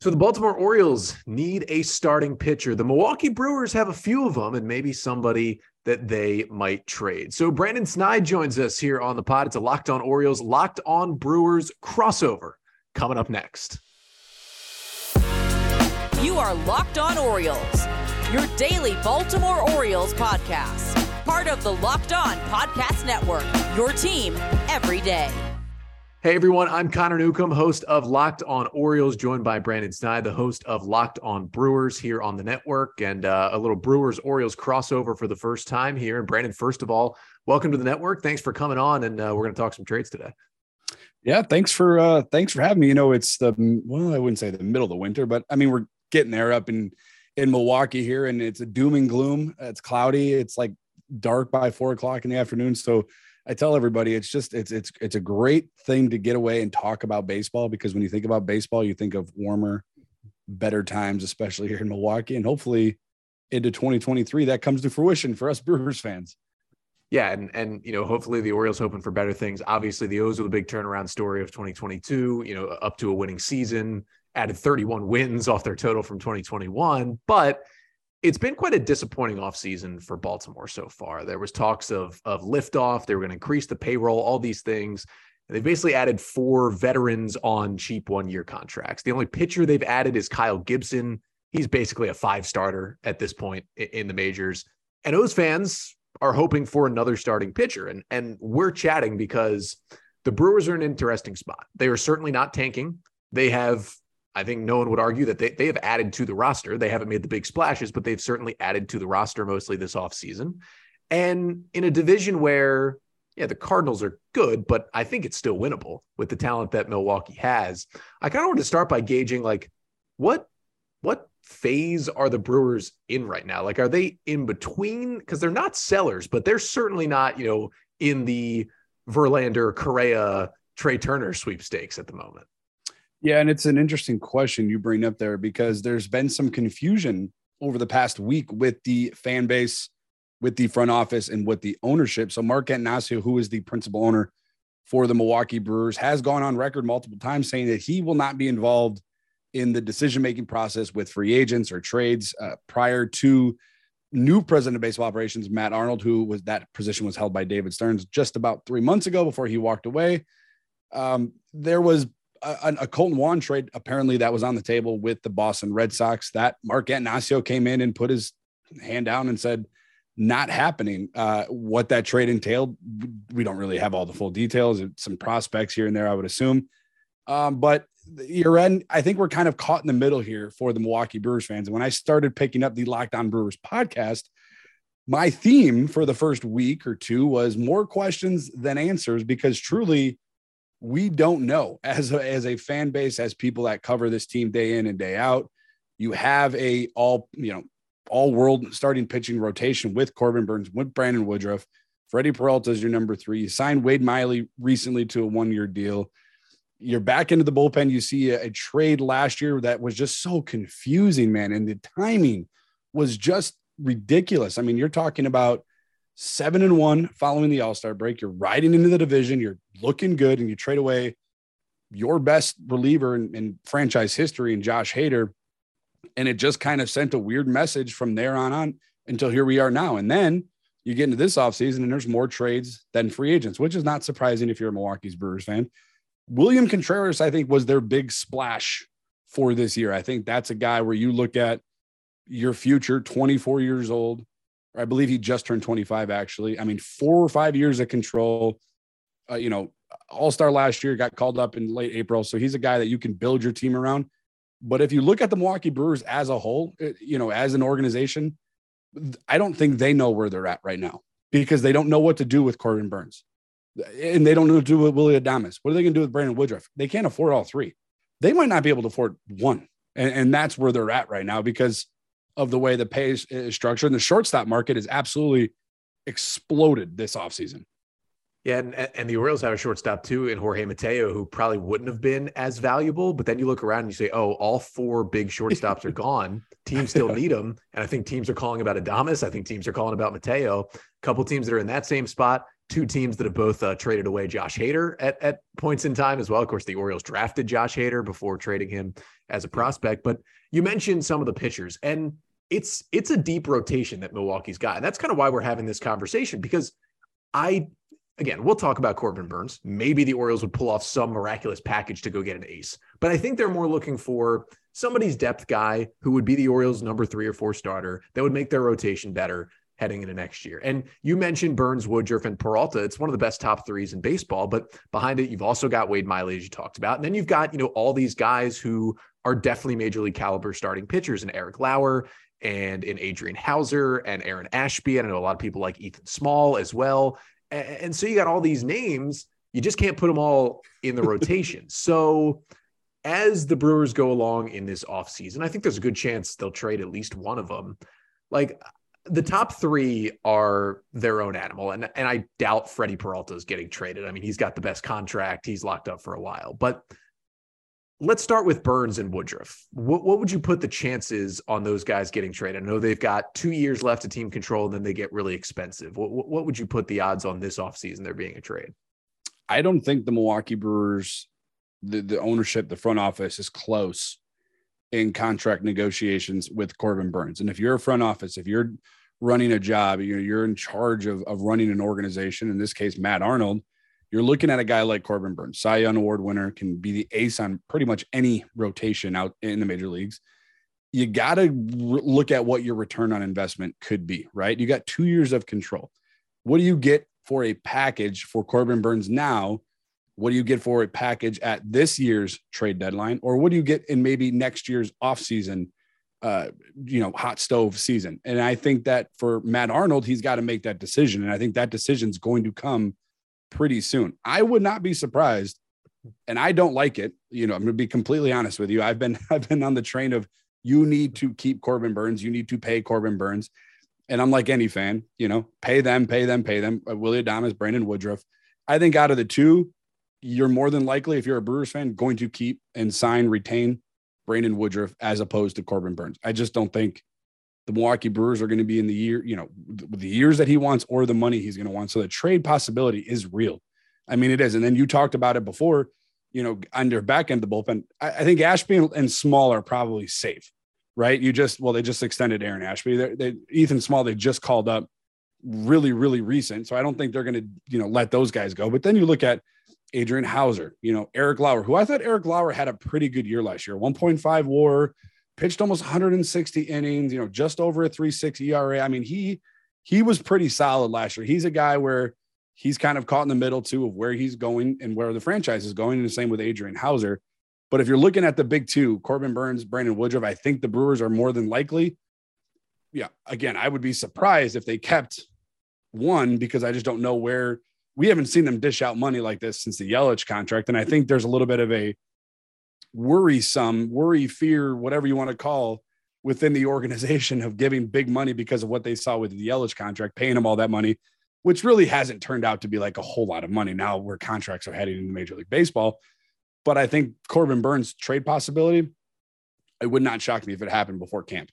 So the Baltimore Orioles need a starting pitcher. The Milwaukee Brewers have a few of them, and maybe somebody that they might trade. So Brandon Snide joins us here on the pod. It's a Locked On Orioles, Locked On Brewers crossover coming up next. You are Locked On Orioles, your daily Baltimore Orioles podcast, part of the Locked On Podcast Network. Your team every day. Hey everyone, I'm Connor Newcomb, host of Locked On Orioles, joined by Brandon Snide, the host of Locked On Brewers here on the network, and uh, a little Brewers Orioles crossover for the first time here. And Brandon, first of all, welcome to the network. Thanks for coming on, and uh, we're going to talk some trades today. Yeah, thanks for uh, thanks for having me. You know, it's the well, I wouldn't say the middle of the winter, but I mean we're getting there up in in Milwaukee here, and it's a doom and gloom. It's cloudy. It's like dark by four o'clock in the afternoon. So I tell everybody it's just it's it's it's a great thing to get away and talk about baseball because when you think about baseball, you think of warmer, better times, especially here in Milwaukee, and hopefully into 2023 that comes to fruition for us Brewers fans. Yeah, and and you know, hopefully the Orioles hoping for better things. Obviously, the O's were the big turnaround story of 2022. You know, up to a winning season, added 31 wins off their total from 2021, but it's been quite a disappointing offseason for Baltimore so far. There was talks of of liftoff. They were going to increase the payroll, all these things. They basically added four veterans on cheap one year contracts. The only pitcher they've added is Kyle Gibson. He's basically a five starter at this point in the majors. And those fans are hoping for another starting pitcher. And, and we're chatting because the Brewers are an interesting spot. They are certainly not tanking. They have I think no one would argue that they, they have added to the roster. They haven't made the big splashes, but they've certainly added to the roster mostly this offseason. And in a division where, yeah, the Cardinals are good, but I think it's still winnable with the talent that Milwaukee has. I kind of want to start by gauging like what what phase are the Brewers in right now? Like, are they in between? Because they're not sellers, but they're certainly not, you know, in the Verlander, Correa, Trea Turner sweepstakes at the moment. Yeah, and it's an interesting question you bring up there because there's been some confusion over the past week with the fan base, with the front office, and with the ownership. So Mark Attanasio, who is the principal owner for the Milwaukee Brewers, has gone on record multiple times saying that he will not be involved in the decision-making process with free agents or trades uh, prior to new president of baseball operations, Matt Arnold, who was that position was held by David Stearns just about three months ago before he walked away. Um, there was a, a Kolten Wong trade apparently that was on the table with the Boston Red Sox. That Mark Attanasio came in and put his hand down and said, not happening. Uh, what that trade entailed, we don't really have all the full details. Some prospects here and there, I would assume. Um, but year end, I think we're kind of caught in the middle here for the Milwaukee Brewers fans. And when I started picking up the Locked On Brewers podcast, my theme for the first week or two was more questions than answers because truly we don't know as a, as a fan base, as people that cover this team day in and day out. You have a all you know all world starting pitching rotation with Corbin Burnes, with Brandon Woodruff, Freddie Peralta is your number three. You signed Wade Miley recently to a one year deal. You're back into the bullpen. You see a, a trade last year that was just so confusing, man, and the timing was just ridiculous. I mean, you're talking about seven and one following the All Star break. You're riding into the division. You're looking good, and you trade away your best reliever in, in franchise history and Josh Hader. And it just kind of sent a weird message from there on on until here we are now. And then you get into this offseason and there's more trades than free agents, which is not surprising if you're a Milwaukee's Brewers fan. William Contreras, I think, was their big splash for this year. I think that's a guy where you look at your future, 24 years old, I believe he just turned 25, actually. I mean, four or five years of control. Uh, you know, all star last year, got called up in late April. So he's a guy that you can build your team around. But if you look at the Milwaukee Brewers as a whole, uh, you know, as an organization, I don't think they know where they're at right now because they don't know what to do with Corbin Burnes and they don't know what to do with Willy Adames. What are they going to do with Brandon Woodruff? They can't afford all three. They might not be able to afford one. And, and that's where they're at right now because of the way the pay is, is structured. And the shortstop market has absolutely exploded this offseason. Yeah, and, and the Orioles have a shortstop too in Jorge Mateo, who probably wouldn't have been as valuable. But then you look around and you say, oh, all four big shortstops are gone. Teams still need them. And I think teams are calling about Adames. I think teams are calling about Mateo. A couple teams that are in that same spot. two teams that have both uh, traded away Josh Hader at, at points in time as well. Of course, the Orioles drafted Josh Hader before trading him as a prospect. But you mentioned some of the pitchers, and it's it's a deep rotation that Milwaukee's got, and that's kind of why we're having this conversation because I. Again, we'll talk about Corbin Burnes. Maybe the Orioles would pull off some miraculous package to go get an ace, but I think they're more looking for somebody's depth guy who would be the Orioles' number three or four starter that would make their rotation better heading into next year. And you mentioned Burnes, Woodruff, and Peralta. It's one of the best top threes in baseball. But behind it, you've also got Wade Miley, as you talked about. And then you've got, you know, all these guys who are definitely major league caliber starting pitchers and Eric Lauer and in Adrian Houser and Aaron Ashby. And I know a lot of people like Ethan Small as well. And so you got all these names. You just can't put them all in the rotation. So as the Brewers go along in this offseason, I think there's a good chance they'll trade at least one of them. Like the top three are their own animal. And, and I doubt Freddie Peralta is getting traded. I mean, he's got the best contract, he's locked up for a while. But let's start with Burnes and Woodruff. What, what would you put the chances on those guys getting traded? I know they've got two years left of team control, and then they get really expensive. What, what would you put the odds on this offseason there being a trade? I don't think the Milwaukee Brewers the, the ownership, the front office is close in contract negotiations with Corbin Burnes. And if you're a front office, if you're running a job, you're, you're in charge of, of running an organization, in this case, Matt Arnold, you're looking at a guy like Corbin Burnes, Cy Young Award winner, can be the ace on pretty much any rotation out in the major leagues. You got to re- look at what your return on investment could be, right? You got two years of control. What do you get for a package for Corbin Burnes now what do you get for a package at this year's trade deadline? Or what do you get in maybe next year's offseason, uh, you know, hot stove season? And I think that for Matt Arnold, he's got to make that decision. And I think that decision is going to come pretty soon. I would not be surprised. And I don't like it. You know, I'm going to be completely honest with you. I've been, I've been on the train of you need to keep Corbin Burnes, You need to pay Corbin Burnes. And I'm like any fan, you know, pay them, pay them, pay them. Uh, Willy Adames, Brandon Woodruff. I think out of the two, you're more than likely, if you're a Brewers fan, going to keep and sign, retain Brandon Woodruff as opposed to Corbin Burnes. I just don't think the Milwaukee Brewers are going to be in the year, you know, the years that he wants or the money he's going to want. So the trade possibility is real. I mean, it is. And then you talked about it before, you know, under back end of the bullpen. I, I think Ashby and Small are probably safe, right? You just, well, they just extended Aaron Ashby. They, they, Ethan Small, they just called up really, really recent. So I don't think they're going to, you know, let those guys go. But then you look at Adrian Houser, you know, Eric Lauer, who I thought Eric Lauer had a pretty good year last year 1.5 war, pitched almost 160 innings, you know, just over a 3.6 ERA. I mean, he he was pretty solid last year. He's a guy where he's kind of caught in the middle too of where he's going and where the franchise is going. And the same with Adrian Houser. But if you're looking at the big two, Corbin Burnes, Brandon Woodruff, I think the Brewers are more than likely. Yeah, again, I would be surprised if they kept one because I just don't know where we haven't seen them dish out money like this since the Yelich contract. And I think there's a little bit of a worrisome, worry, fear, whatever you want to call within the organization of giving big money because of what they saw with the Yelich contract, paying them all that money, which really hasn't turned out to be like a whole lot of money now where contracts are heading into Major League Baseball. But I think Corbin Burnes' trade possibility, it would not shock me if it happened before camp.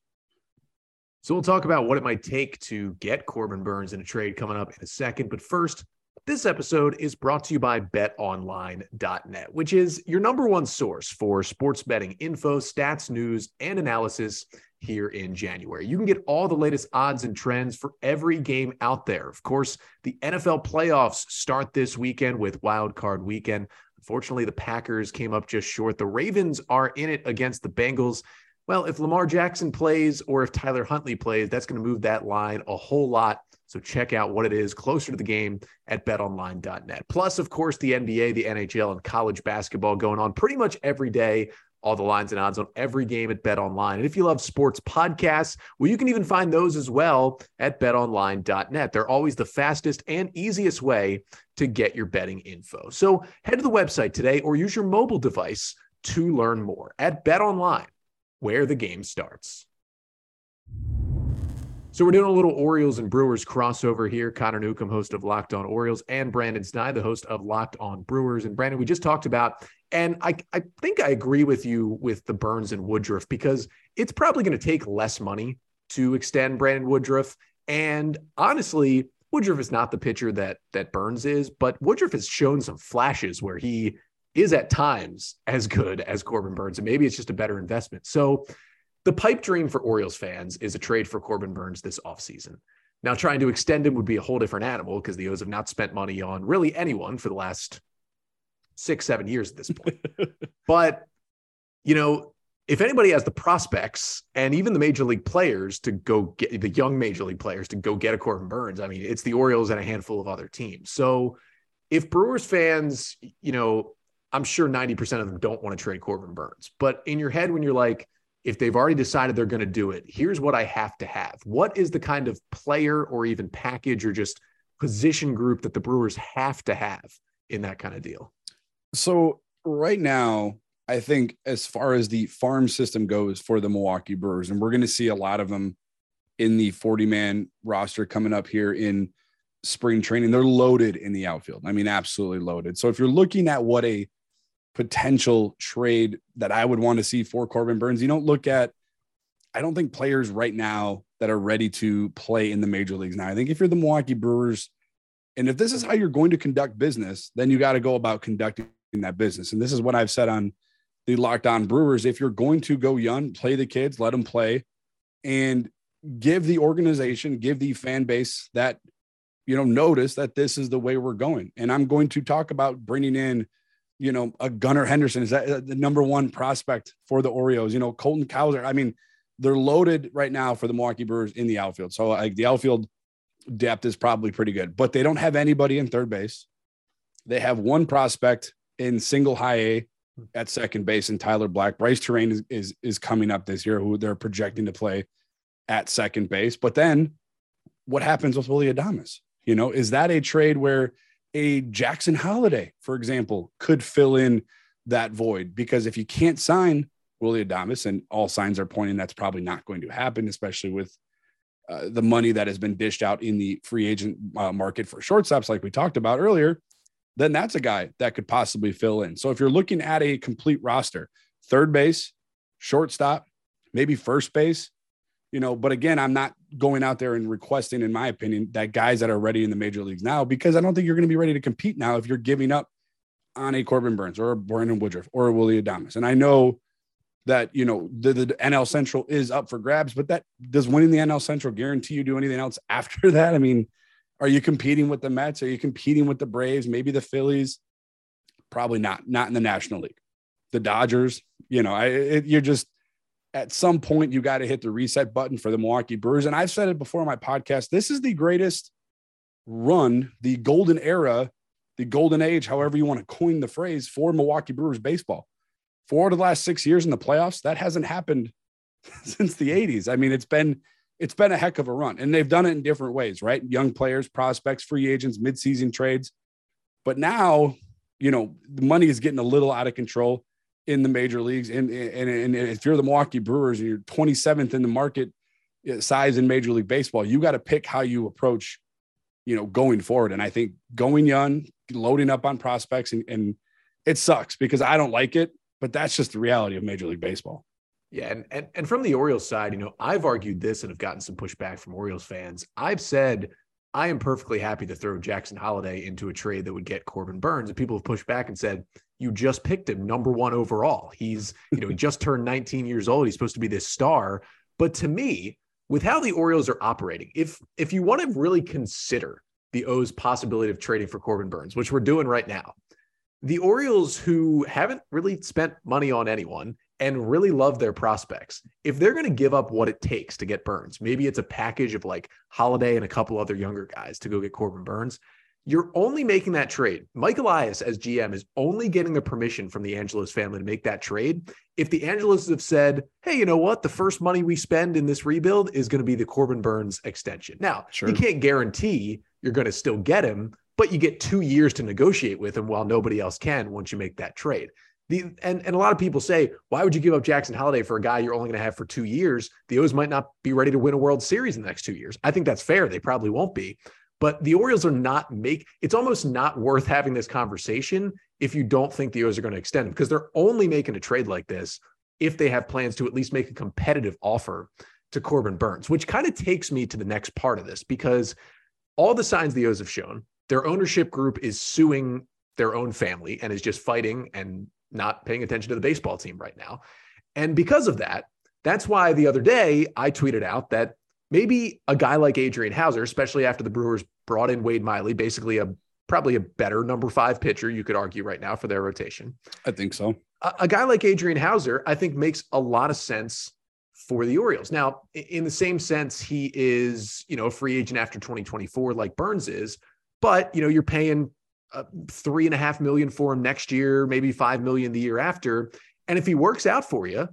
So we'll talk about what it might take to get Corbin Burnes in a trade coming up in a second. But first, this episode is brought to you by betonline.net, which is your number one source for sports betting info, stats, news, and analysis here in January. You can get all the latest odds and trends for every game out there. Of course, the NFL playoffs start this weekend with Wild Card Weekend. Unfortunately, the Packers came up just short. The Ravens are in it against the Bengals. Well, if Lamar Jackson plays or if Tyler Huntley plays, that's going to move that line a whole lot so check out what it is closer to the game at betonline.net. Plus, of course, the NBA, the NHL, and college basketball going on pretty much every day. All the lines and odds on every game at BetOnline. And if you love sports podcasts, well, you can even find those as well at betonline.net. They're always the fastest and easiest way to get your betting info. So head to the website today or use your mobile device to learn more at BetOnline, where the game starts. So we're doing a little Orioles and Brewers crossover here. Connor Newcomb, host of Locked On Orioles, and Brandon Sny, the host of Locked On Brewers. And Brandon, we just talked about, and I, I think I agree with you with the Burnes and Woodruff because it's probably going to take less money to extend Brandon Woodruff. And honestly, Woodruff is not the pitcher that that Burnes is, but Woodruff has shown some flashes where he is at times as good as Corbin Burnes, and maybe it's just a better investment. So the pipe dream for Orioles fans is a trade for Corbin Burnes this offseason. Now, trying to extend him would be a whole different animal because the O's have not spent money on really anyone for the last six, seven years at this point. but, you know, if anybody has the prospects and even the major league players to go get the young major league players to go get a Corbin Burnes, I mean, it's the Orioles and a handful of other teams. So if Brewers fans, you know, I'm sure 90% of them don't want to trade Corbin Burnes, But in your head, when you're like, if they've already decided they're going to do it, here's what I have to have. What is the kind of player or even package or just position group that the Brewers have to have in that kind of deal? So, right now, I think as far as the farm system goes for the Milwaukee Brewers, and we're going to see a lot of them in the 40 man roster coming up here in spring training, they're loaded in the outfield. I mean, absolutely loaded. So, if you're looking at what a potential trade that I would want to see for Corbin Burns. You don't look at, I don't think players right now that are ready to play in the major leagues now. I think if you're the Milwaukee Brewers, and if this is how you're going to conduct business, then you got to go about conducting that business. And this is what I've said on the Locked On Brewers. If you're going to go young, play the kids, let them play, and give the organization, give the fan base that, you know, notice that this is the way we're going. And I'm going to talk about bringing in you know, a Gunnar Henderson is that uh, the number one prospect for the Orioles. You know, Colton Cowser. I mean, they're loaded right now for the Milwaukee Brewers in the outfield. So like the outfield depth is probably pretty good, but they don't have anybody in third base. They have one prospect in single high A at second base and Tyler Black. Bryce Turang is, is, is coming up this year, who they're projecting to play at second base. But then what happens with Willy Adames? You know, is that a trade where a Jackson Holliday, for example, could fill in that void because if you can't sign Willy Adames, and all signs are pointing that's probably not going to happen, especially with uh, the money that has been dished out in the free agent uh, market for shortstops, like we talked about earlier, then that's a guy that could possibly fill in. So if you're looking at a complete roster, third base, shortstop, maybe first base, you know, but again, I'm not going out there and requesting, in my opinion, that guys that are ready in the major leagues now, because I don't think you're going to be ready to compete now if you're giving up on a Corbin Burnes or a Brandon Woodruff or a Willy Adames. And I know that, you know, the, the NL Central is up for grabs, but that does winning the NL Central guarantee you do anything else after that? I mean, are you competing with the Mets? Are you competing with the Braves? Maybe the Phillies? Probably not, not in the National League. The Dodgers, you know, I, it, you're just, at some point you got to hit the reset button for the Milwaukee Brewers. And I've said it before on my podcast. This is the greatest run, the golden era, the golden age, however you want to coin the phrase for Milwaukee Brewers baseball. For the last six years in the playoffs, that hasn't happened since the 80s. I mean, it's been it's been a heck of a run. And they've done it in different ways, right? Young players, prospects, free agents, midseason trades. But now, you know, the money is getting a little out of control in the major leagues. And, and, and if you're the Milwaukee Brewers and you're 27th in the market uh, size in Major League Baseball, you got to pick how you approach, you know, going forward. And I think going young, loading up on prospects, and, and it sucks because I don't like it, but that's just the reality of Major League Baseball. Yeah, and, and and from the Orioles side, you know, I've argued this and have gotten some pushback from Orioles fans. I've said I am perfectly happy to throw Jackson Holliday into a trade that would get Corbin Burnes, And people have pushed back and said, you just picked him number one overall. He's, you know, he just turned 19 years old. He's supposed to be this star. But to me, with how the Orioles are operating, if if you want to really consider the O's possibility of trading for Corbin Burnes, which we're doing right now, the Orioles, who haven't really spent money on anyone and really love their prospects, if they're going to give up what it takes to get Burnes, maybe it's a package of like Holliday and a couple other younger guys to go get Corbin Burnes you're only making that trade. Mike Elias, as GM, is only getting the permission from the Angelos family to make that trade. If the Angelos have said, hey, you know what? The first money we spend in this rebuild is going to be the Corbin Burnes extension. Now, sure. you can't guarantee you're going to still get him, but you get two years to negotiate with him while nobody else can once you make that trade. The, and, and a lot of people say, why would you give up Jackson Holliday for a guy you're only going to have for two years? The O's might not be ready to win a World Series in the next two years. I think that's fair. They probably won't be. But the Orioles are not make it's almost not worth having this conversation if you don't think the O's are going to extend because they're only making a trade like this if they have plans to at least make a competitive offer to Corbin Burnes, which kind of takes me to the next part of this because all the signs the O's have shown, their ownership group is suing their own family and is just fighting and not paying attention to the baseball team right now. And because of that, that's why the other day I tweeted out that maybe a guy like Adrian Houser, especially after the Brewers brought in Wade Miley, basically a probably a better number five pitcher, you could argue right now for their rotation. I think so. A, a guy like Adrian Houser, I think makes a lot of sense for the Orioles. Now, in the same sense, he is, you know, a free agent after 2024, like Burnes is, but you know, you're paying uh, three and a half million for him next year, maybe five million the year after. And if he works out for you,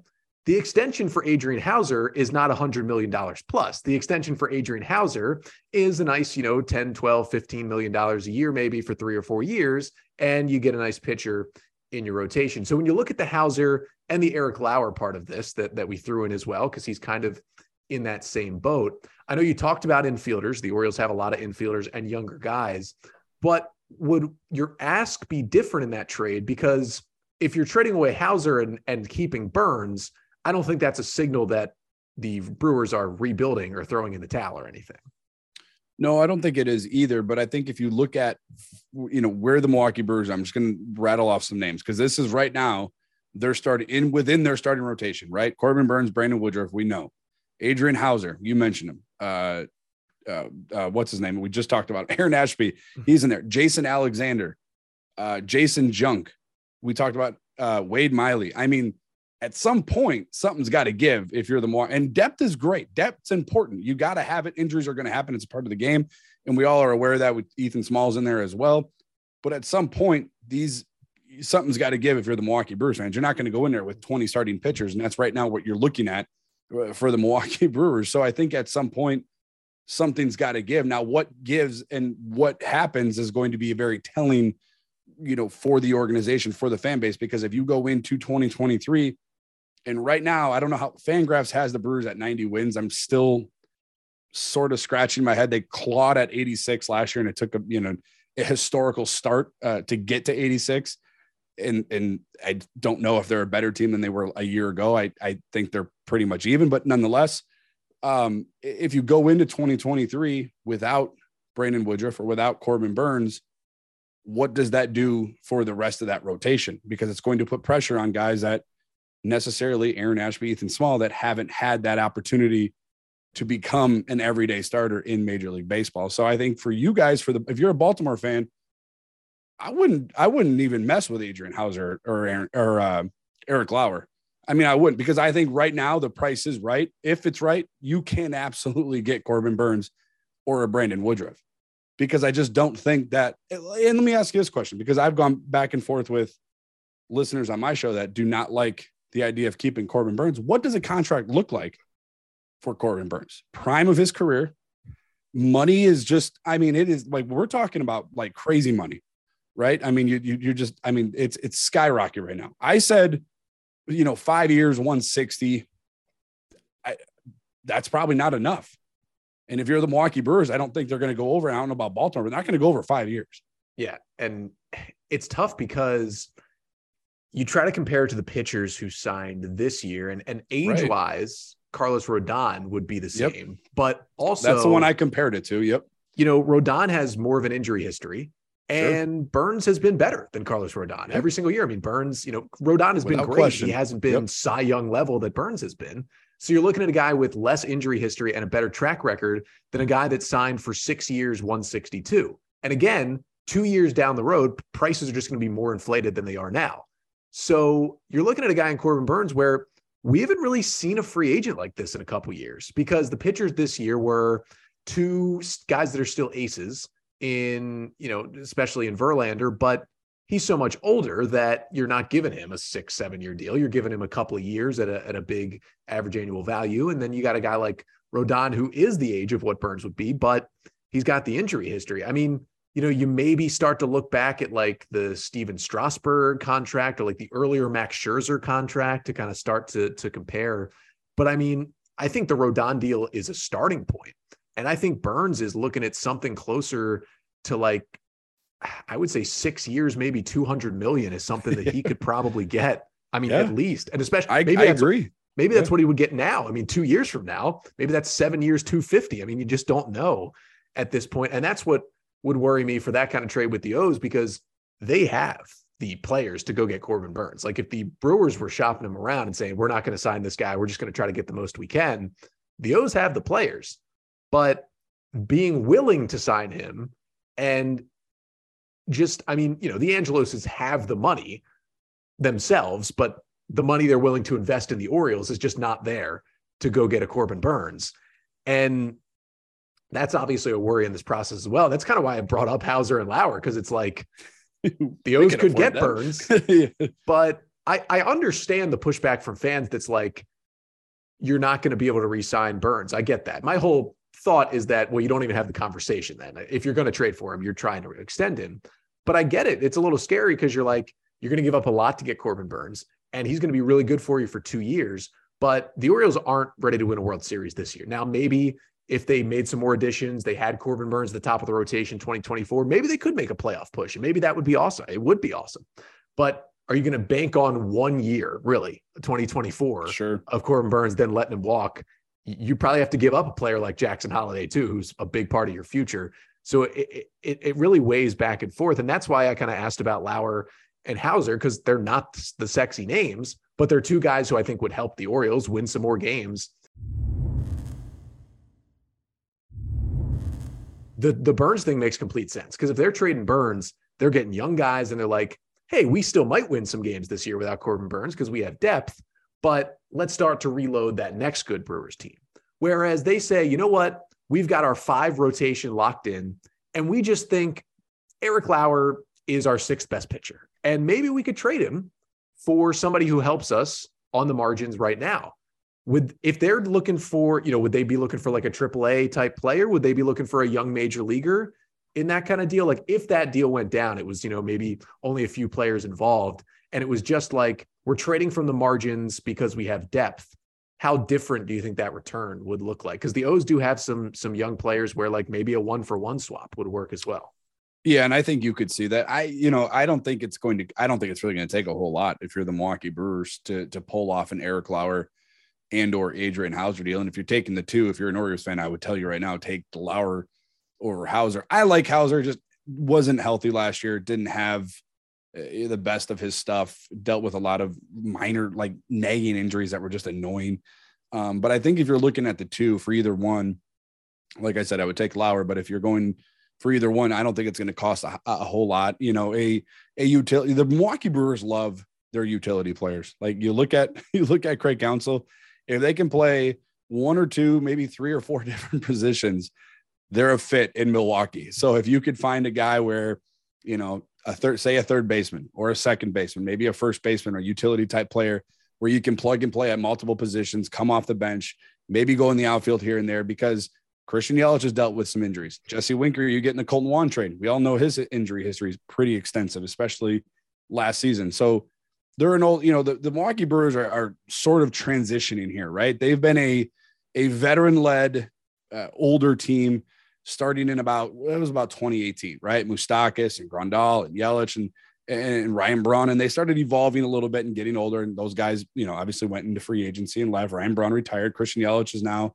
the extension for Adrian Houser is not $100 million plus. The extension for Adrian Houser is a nice, you know, 10, 12, 15 million dollars a year, maybe for three or four years, and you get a nice pitcher in your rotation. So when you look at the Houser and the Eric Lauer part of this that, that we threw in as well, because he's kind of in that same boat. I know you talked about infielders. The Orioles have a lot of infielders and younger guys, but would your ask be different in that trade? Because if you're trading away Houser and, and keeping Burnes, I don't think that's a signal that the Brewers are rebuilding or throwing in the towel or anything. No, I don't think it is either. But I think if you look at, you know, where the Milwaukee Brewers, I'm just going to rattle off some names because this is right now they're starting in within their starting rotation, right? Corbin Burnes, Brandon Woodruff, we know. Adrian Houser, you mentioned him. Uh, uh, uh, what's his name? We just talked about Aaron Ashby. Mm-hmm. He's in there. Jason Alexander, uh, Janson Junk. We talked about uh, Wade Miley. I mean, at some point, something's got to give if you're the more and depth is great. Depth's important. You got to have it. Injuries are going to happen. It's a part of the game. And we all are aware of that with Ethan Smalls in there as well. But at some point, these something's got to give if you're the Milwaukee Brewers fans. You're not going to go in there with 20 starting pitchers. And that's right now what you're looking at uh, for the Milwaukee Brewers. So I think at some point, something's got to give. Now, what gives and what happens is going to be a very telling, you know, for the organization, for the fan base, because if you go into 2023 and right now, I don't know how Fangraphs has the Brewers at 90 wins. I'm still sort of scratching my head. They clawed at 86 last year, and it took a you know a historical start uh, to get to 86. And and I don't know if they're a better team than they were a year ago. I I think they're pretty much even, but nonetheless, um, if you go into 2023 without Brandon Woodruff or without Corbin Burnes, what does that do for the rest of that rotation? Because it's going to put pressure on guys that necessarily Aaron Ashby, Ethan Small that haven't had that opportunity to become an everyday starter in Major League Baseball. So I think for you guys, for the if you're a Baltimore fan, I wouldn't I wouldn't even mess with Adrian Houser or Aaron, or uh, Eric Lauer. I mean, I wouldn't because I think right now the price is right. If it's right, you can absolutely get Corbin Burnes or a Brandon Woodruff because I just don't think that. And let me ask you this question because I've gone back and forth with listeners on my show that do not like the idea of keeping Corbin Burnes. What does a contract look like for Corbin Burnes? Prime of his career. Money is just, I mean, it is like we're talking about like crazy money, right? I mean, you, you you're just, I mean, it's it's skyrocket right now. I said, you know, five years, 160. I, that's probably not enough. And if you're the Milwaukee Brewers, I don't think they're going to go over. I don't know about Baltimore, but they're not going to go over five years. Yeah. And it's tough because you try to compare it to the pitchers who signed this year, and, and age right. wise, Carlos Rodon would be the same. Yep. But also, that's the one I compared it to. Yep. You know, Rodon has more of an injury history. And sure. Burnes has been better than Carlos Rodon yep. every single year. I mean, Burnes, you know, Rodon has Without been great. Question. He hasn't been yep. Cy Young level that Burnes has been. So you're looking at a guy with less injury history and a better track record than a guy that signed for six years, 162. And again, two years down the road, prices are just going to be more inflated than they are now. So you're looking at a guy in Corbin Burnes where we haven't really seen a free agent like this in a couple years because the pitchers this year were two guys that are still aces in, you know, especially in Verlander, but he's so much older that you're not giving him a six, seven year deal. You're giving him a couple of years at a, at a big average annual value. And then you got a guy like Rodon, who is the age of what Burnes would be, but he's got the injury history. I mean, you know, you maybe start to look back at like the Stephen Strasburg contract or like the earlier Max Scherzer contract to kind of start to to compare. But I mean, I think the Rodon deal is a starting point, and I think Burnes is looking at something closer to like I would say six years, maybe two hundred million is something that he could probably get. I mean, yeah. at least, and especially I, maybe I agree. Maybe yeah. that's what he would get now. I mean, two years from now, maybe that's seven years, two fifty. I mean, you just don't know. at this point. And that's what would worry me for that kind of trade with the O's because they have the players to go get Corbin Burnes. Like if the Brewers were shopping him around and saying, we're not going to sign this guy, we're just going to try to get the most we can, the O's have the players. But being willing to sign him and just, I mean, you know, the Angeloses have the money themselves, but the money they're willing to invest in the Orioles is just not there to go get a Corbin Burnes. And that's obviously a worry in this process as well. That's kind of why I brought up Houser and Lauer because it's like the O's could get Burnes, but I, I understand the pushback from fans that's like, you're not going to be able to re-sign Burnes. I get that. My whole thought is that, well, you don't even have the conversation then. If you're going to trade for him, you're trying to extend him. But I get it. It's a little scary because you're like, you're going to give up a lot to get Corbin Burnes, and he's going to be really good for you for two years. But the Orioles aren't ready to win a World Series this year. Now, maybe if they made some more additions, they had Corbin Burnes at the top of the rotation 2024, maybe they could make a playoff push. And maybe that would be awesome. It would be awesome. But are you going to bank on one year, really, 2024 sure. of Corbin Burnes, then letting him walk? You probably have to give up a player like Jackson Holliday, too, who's a big part of your future. So it, it, it really weighs back and forth. And that's why I kind of asked about Lauer and Houser because they're not the sexy names, but they're two guys who I think would help the Orioles win some more games the the Burnes thing makes complete sense because if they're trading Burnes, they're getting young guys and they're like, hey, we still might win some games this year without Corbin Burnes because we have depth, but let's start to reload that next good Brewers team. Whereas they say, you know what, we've got our five rotation locked in, and we just think Eric Lauer is our sixth best pitcher, and maybe we could trade him for somebody who helps us on the margins right now would if they're looking for you know would they be looking for like a triple a type player would they be looking for a young major leaguer in that kind of deal like if that deal went down it was you know maybe only a few players involved and it was just like we're trading from the margins because we have depth how different do you think that return would look like because the o's do have some some young players where like maybe a one for one swap would work as well yeah, and I think you could see that. I, you know, I don't think it's going to. I don't think it's really going to take a whole lot if you're the Milwaukee Brewers to to pull off an Eric Lauer and or Adrian Houser deal. And if you're taking the two, if you're an Orioles fan, I would tell you right now, take Lauer over Houser. I like Houser, just wasn't healthy last year, didn't have uh, the best of his stuff, dealt with a lot of minor, like nagging injuries that were just annoying. Um, but I think if you're looking at the two for either one, like I said, I would take Lauer. But if you're going for either one, I don't think it's going to cost a, a, whole lot. You know, a a utility. The Milwaukee Brewers love their utility players. Like you look at you look at Craig Counsell if they can play one or two, maybe three or four different positions, they're a fit in Milwaukee. So if you could find a guy where, you know, a third, say a third baseman or a second baseman, maybe a first baseman or utility type player where you can plug and play at multiple positions, come off the bench, maybe go in the outfield here and there because Christian Yelich has dealt with some injuries. Jesse Winker, you get in the Kolten Wong trade. We all know his injury history is pretty extensive, especially last season. So they're an old, you know, the, the Milwaukee Brewers are, are sort of transitioning here, right? They've been a a veteran led uh, older team starting in about it was about 2018, right? Moustakas and Grandal and Yelich and and Ryan Braun, and they started evolving a little bit and getting older. And those guys, you know, obviously went into free agency and left. Ryan Braun retired. Christian Yelich is now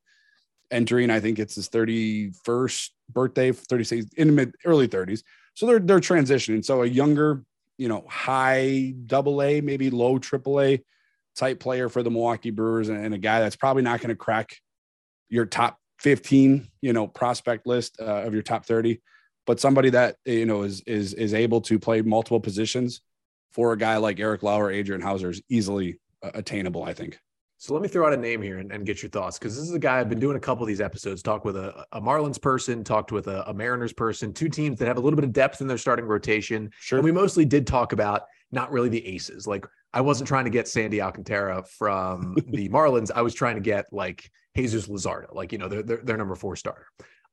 entering. I think it's his 31st birthday, 36 in mid early 30s. So they're they're transitioning. So a younger you know, high double A, maybe low triple A type player for the Milwaukee Brewers and, and a guy that's probably not going to crack your top 15, you know, prospect list uh, of your top 30, but somebody that, you know, is, is, is able to play multiple positions for a guy like Eric Lauer, Adrian Houser is easily uh, attainable, I think. So let me throw out a name here and, and get your thoughts because this is a guy I've been doing a couple of these episodes. Talk with a, a Marlins person, talked with a, a, Mariners person, two teams that have a little bit of depth in their starting rotation. Sure. And we mostly did talk about not really the aces. Like I wasn't trying to get Sandy Alcantara from the Marlins. I was trying to get like Jesus Luzardo, like you know, their, their their number four starter.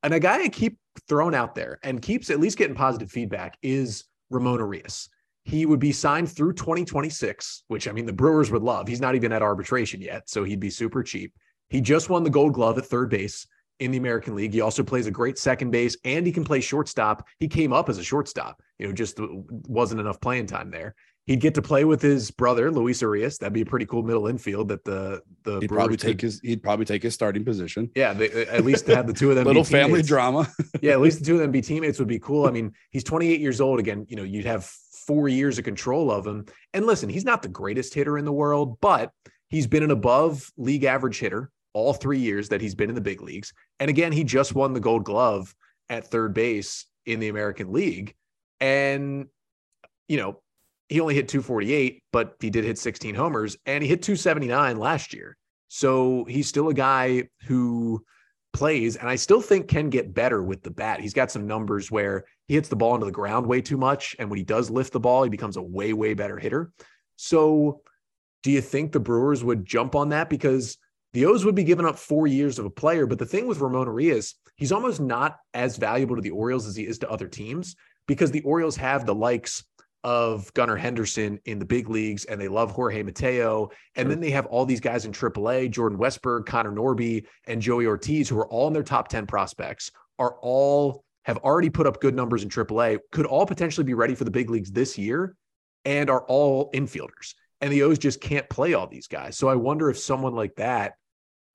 And a guy I keep throwing out there and keeps at least getting positive feedback is Ramon Urias he would be signed through 2026, which I mean, the Brewers would love. He's not even at arbitration yet, so he'd be super cheap. He just won the gold glove at third base in the American League. He also plays a great second base and he can play shortstop. He came up as a shortstop, you know, just wasn't enough playing time there. He'd get to play with his brother Luis Urias. That'd be a pretty cool middle infield that the the He'd Brewers probably take could- his he'd probably take his starting position. yeah they, at least to have the two of them be Little family drama. yeah, at least the two of them be teammates would be cool. I mean, he's 28 years old again. You know, you'd have four years of control of him. And listen, he's not the greatest hitter in the world, but he's been an above league average hitter all three years that he's been in the big leagues. And again, he just won the Gold Glove at third base in the American League, and you know. He only hit 248, but he did hit 16 homers and he hit 279 last year. So he's still a guy who plays, and I still think can get better with the bat. He's got some numbers where he hits the ball into the ground way too much, and when he does lift the ball, he becomes a way way better hitter. So, do you think the Brewers would jump on that because the O's would be giving up four years of a player? But the thing with Ramon Urias, he's almost not as valuable to the Orioles as he is to other teams because the Orioles have the likes of Gunnar Henderson in the big leagues, and they love Jorge Mateo. And Sure. then they have all these guys in AAA, Jordan Westburg, Connor Norby, and Joey Ortiz, who are all in their top 10 prospects, are all have already put up good numbers in AAA, could all potentially be ready for the big leagues this year, and are all infielders. And the O's just can't play all these guys. So I wonder if someone like that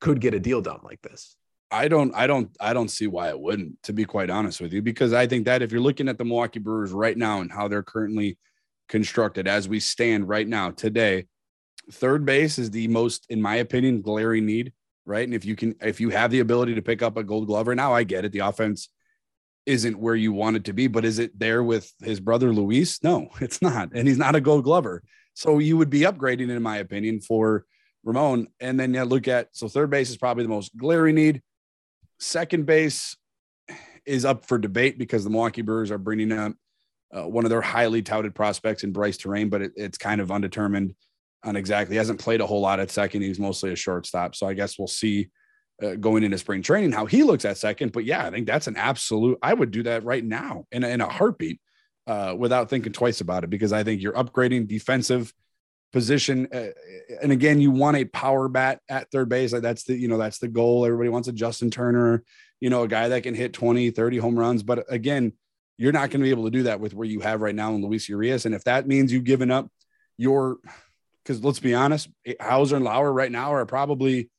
could get a deal done like this. I don't, I don't, I don't see why it wouldn't, to be quite honest with you, because I think that if you're looking at the Milwaukee Brewers right now and how they're currently constructed as we stand right now today, third base is the most, in my opinion, glaring need, right? And if you can, if you have the ability to pick up a gold glover now, I get it. The offense isn't where you want it to be, but is it there with his brother Luis? No, it's not. And he's not a gold glover. So you would be upgrading, in my opinion, for Ramon. And then you look at, so third base is probably the most glaring need. Second base is up for debate because the Milwaukee Brewers are bringing up uh, one of their highly touted prospects in Bryce Turang, but it, it's kind of undetermined on exactly. He hasn't played a whole lot at second. He's mostly a shortstop. So I guess we'll see uh, going into spring training how he looks at second. But yeah, I think that's an absolute, I would do that right now in a, in a heartbeat uh, without thinking twice about it because I think you're upgrading defensive position. Uh, and again, you want a power bat at third base. Like that's the, you know, that's the goal. Everybody wants a Justin Turner, you know, a guy that can hit 20, 30 home runs. But again, you're not going to be able to do that with where you have right now in Luis Urias. And if that means you've given up your, because let's be honest, Houser and Lauer right now are probably,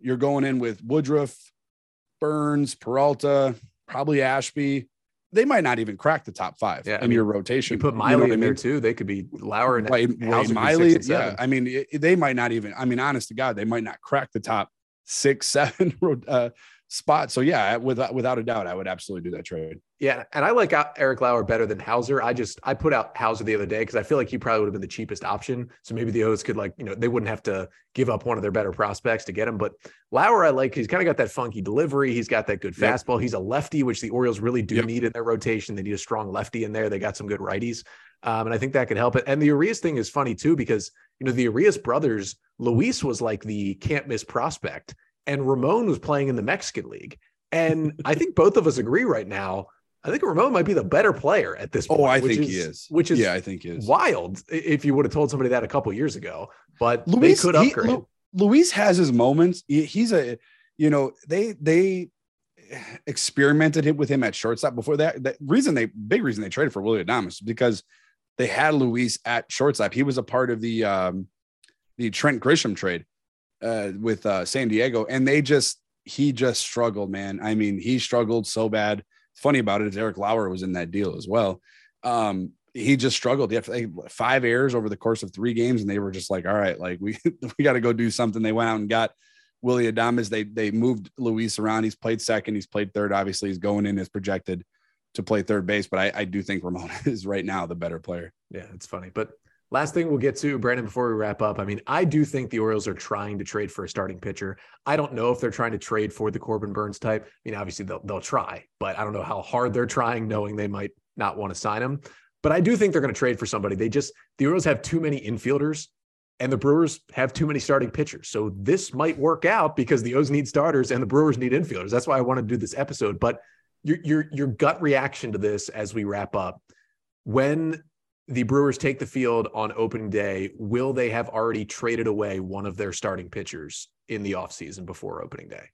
you're going in with Woodruff, Burnes, Peralta, probably Ashby. They might not even crack the top five Yeah, I in mean, your rotation. You put Miley what I in there mean? too. They could be Lauer and Right, Houser right, could be Miley. Yeah. I mean, it- they might not even. I mean, honest to God, they might not crack the top six, seven uh, spot. So yeah, without without a doubt, I would absolutely do that trade. Yeah, and I like Eric Lauer better than Houser. I just I put out Houser the other day because I feel like he probably would have been the cheapest option. So maybe the O's could like you know they wouldn't have to give up one of their better prospects to get him. But Lauer, I like. He's kind of got that funky delivery. He's got that good Yep. fastball. He's a lefty, which the Orioles really do Yep. need in their rotation. They need a strong lefty in there. They got some good righties, um, and I think that could help it. And the Urias thing is funny too because you know the Urias brothers, Luis was like the can't miss prospect, and Ramon was playing in the Mexican League. And I think both of us agree right now. I think Ramon might be the better player at this point. Oh, I which think he is. Which is yeah, I think he is. wild if you would have told somebody that a couple years ago. But Luis, they could he- upgrade. Lu- Luis has his moments. He- he's a, you know, they they experimented him with him at shortstop before that. The reason they big reason they traded for Willy Adames is because they had Luis at shortstop. He was a part of the um the Trent Grisham trade uh with uh San Diego, and they just he just struggled, man. I mean, he struggled so bad. Funny about it is Eric Lauer was in that deal as well. Um, he just struggled. He had five errors over the course of three games, and they were just like, "All right, like we we got to go do something." They went out and got Willy Adames. They they moved Luis around. He's played second. He's played third. Obviously, he's going in as projected to play third base. But I, I do think Ramon is right now the better player. Yeah, it's funny. But last thing we'll get to, Brandon, before we wrap up. I mean, I do think the Orioles are trying to trade for a starting pitcher. I don't know if they're trying to trade for the Corbin Burns type. I mean, obviously they'll they'll try, but I don't know how hard they're trying, knowing they might not want to sign him. But I do think they're going to trade for somebody. They just the Orioles have too many infielders and the Brewers have too many starting pitchers. So this might work out because the O's need starters and the Brewers need infielders. That's why I want to do this episode. But your your your gut reaction to this as we wrap up, when the Brewers take the field on opening day, will they have already traded away one of their starting pitchers in the offseason before opening day?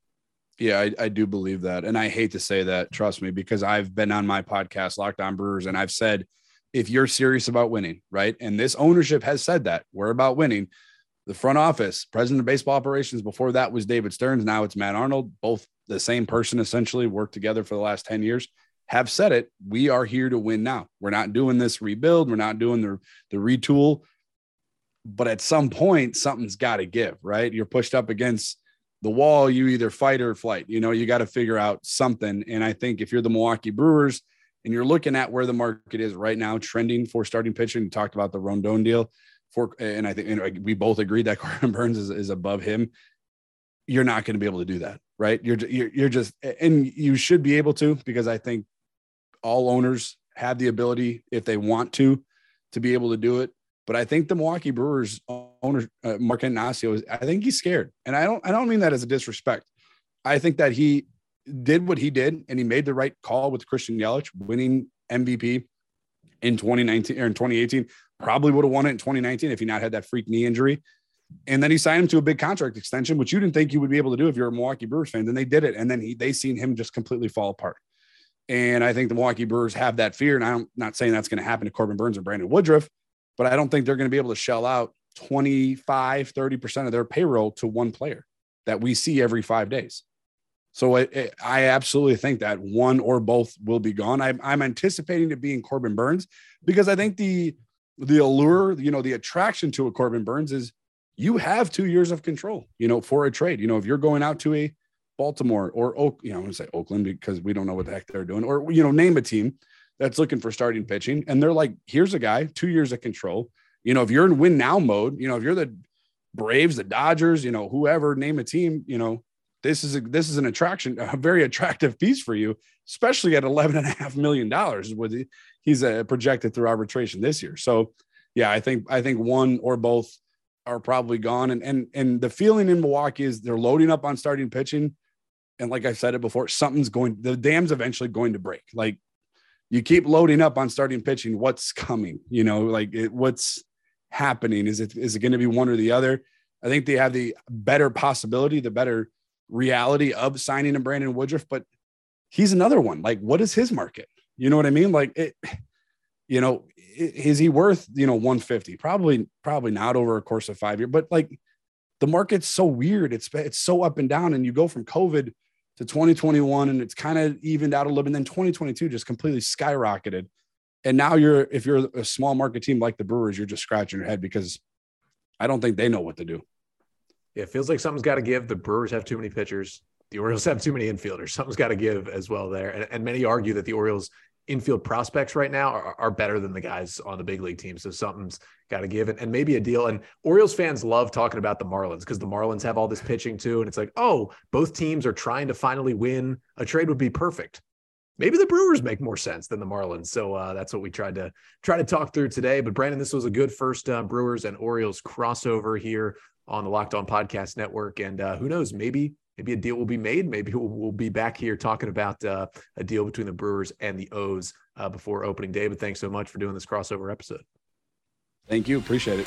Yeah, I, I do believe that. And I hate to say that, trust me, because I've been on my podcast, Locked On Brewers, and I've said if you're serious about winning, right? And this ownership has said that we're about winning. The front office, president of baseball operations, before that was David Stearns. Now it's Matt Arnold, both the same person essentially, worked together for the last 10 years, have said it. We are here to win now. We're not doing this rebuild, we're not doing the, the retool. But at some point, something's got to give, right? You're pushed up against the wall, you either fight or flight. You know, you got to figure out something. And I think if you're the Milwaukee Brewers, and you're looking at where the market is right now, trending for starting pitching. You talked about the Rodon deal for, and I think and we both agreed that Corbin Burnes is, is above him. You're not going to be able to do that, right? You're, you're you're just, and you should be able to because I think all owners have the ability if they want to to be able to do it. But I think the Milwaukee Brewers owner uh, Mark Attanasio is I think he's scared, and I don't I don't mean that as a disrespect. I think that he did what he did and he made the right call with Christian Yelich winning MVP in 2019 or in 2018. Probably would have won it in 2019 if he not had that freak knee injury. And then he signed him to a big contract extension, which you didn't think you would be able to do if you're a Milwaukee Brewers fan. Then they did it, and then he they seen him just completely fall apart. And I think the Milwaukee Brewers have that fear. And I'm not saying that's going to happen to Corbin Burnes or Brandon Woodruff, but I don't think they're going to be able to shell out 25, 30% of their payroll to one player that we see every five days. So it, it, eh, I absolutely think that one or both will be gone. I, I'm anticipating it being Corbin Burnes because I think the the allure, you know, the attraction to a Corbin Burnes is you have two years of control, you know, for a trade. You know, if you're going out to a Baltimore or Oak, you know, I'm gonna say Oakland because we don't know what the heck they're doing, or you know, name a team that's looking for starting pitching, and they're like, here's a guy, two years of control. You know, if you're in win now mode, you know, if you're the Braves, the Dodgers, you know, whoever, name a team, you know, this is a, this is an attraction, a very attractive piece for you, especially at eleven and a half million dollars. With he's uh, projected through arbitration this year. So, yeah, I think I think one or both are probably gone. And and and the feeling in Milwaukee is they're loading up on starting pitching, and like I said it before, something's going. The dam's eventually going to break. Like you keep loading up on starting pitching, what's coming? You know, like it, what's happening? Is it is it going to be one or the other? I think they have the better possibility, the better reality of signing a Brandon Woodruff, but he's another one. Like, what is his market? You know what I mean? Like it, you know, is he worth, you know, 150? Probably, probably not over a course of five years, but like the market's so weird. It's it's so up and down. And you go from COVID to 2021 and it's kind of evened out a little bit. And then 2022 just completely skyrocketed. And now you're if you're a small market team like the Brewers, you're just scratching your head because I don't think they know what to do. Yeah, it feels like something's got to give. The Brewers have too many pitchers. The Orioles have too many infielders. Something's got to give as well there. And, and, many argue that the Orioles infield prospects right now are, are, better than the guys on the big league team. So something's got to give and, and maybe a deal. And Orioles fans love talking about the Marlins because the Marlins have all this pitching too. And it's like, oh, both teams are trying to finally win. A trade would be perfect. Maybe the Brewers make more sense than the Marlins. So uh, that's what we tried to try to talk through today. But Brandon, this was a good first uh, Brewers and Orioles crossover here on the Locked On Podcast Network. And uh, who knows, maybe maybe a deal will be made. Maybe we'll, we'll be back here talking about uh, a deal between the Brewers and the O's uh, before opening day. But thanks so much for doing this crossover episode. Thank you. Appreciate it.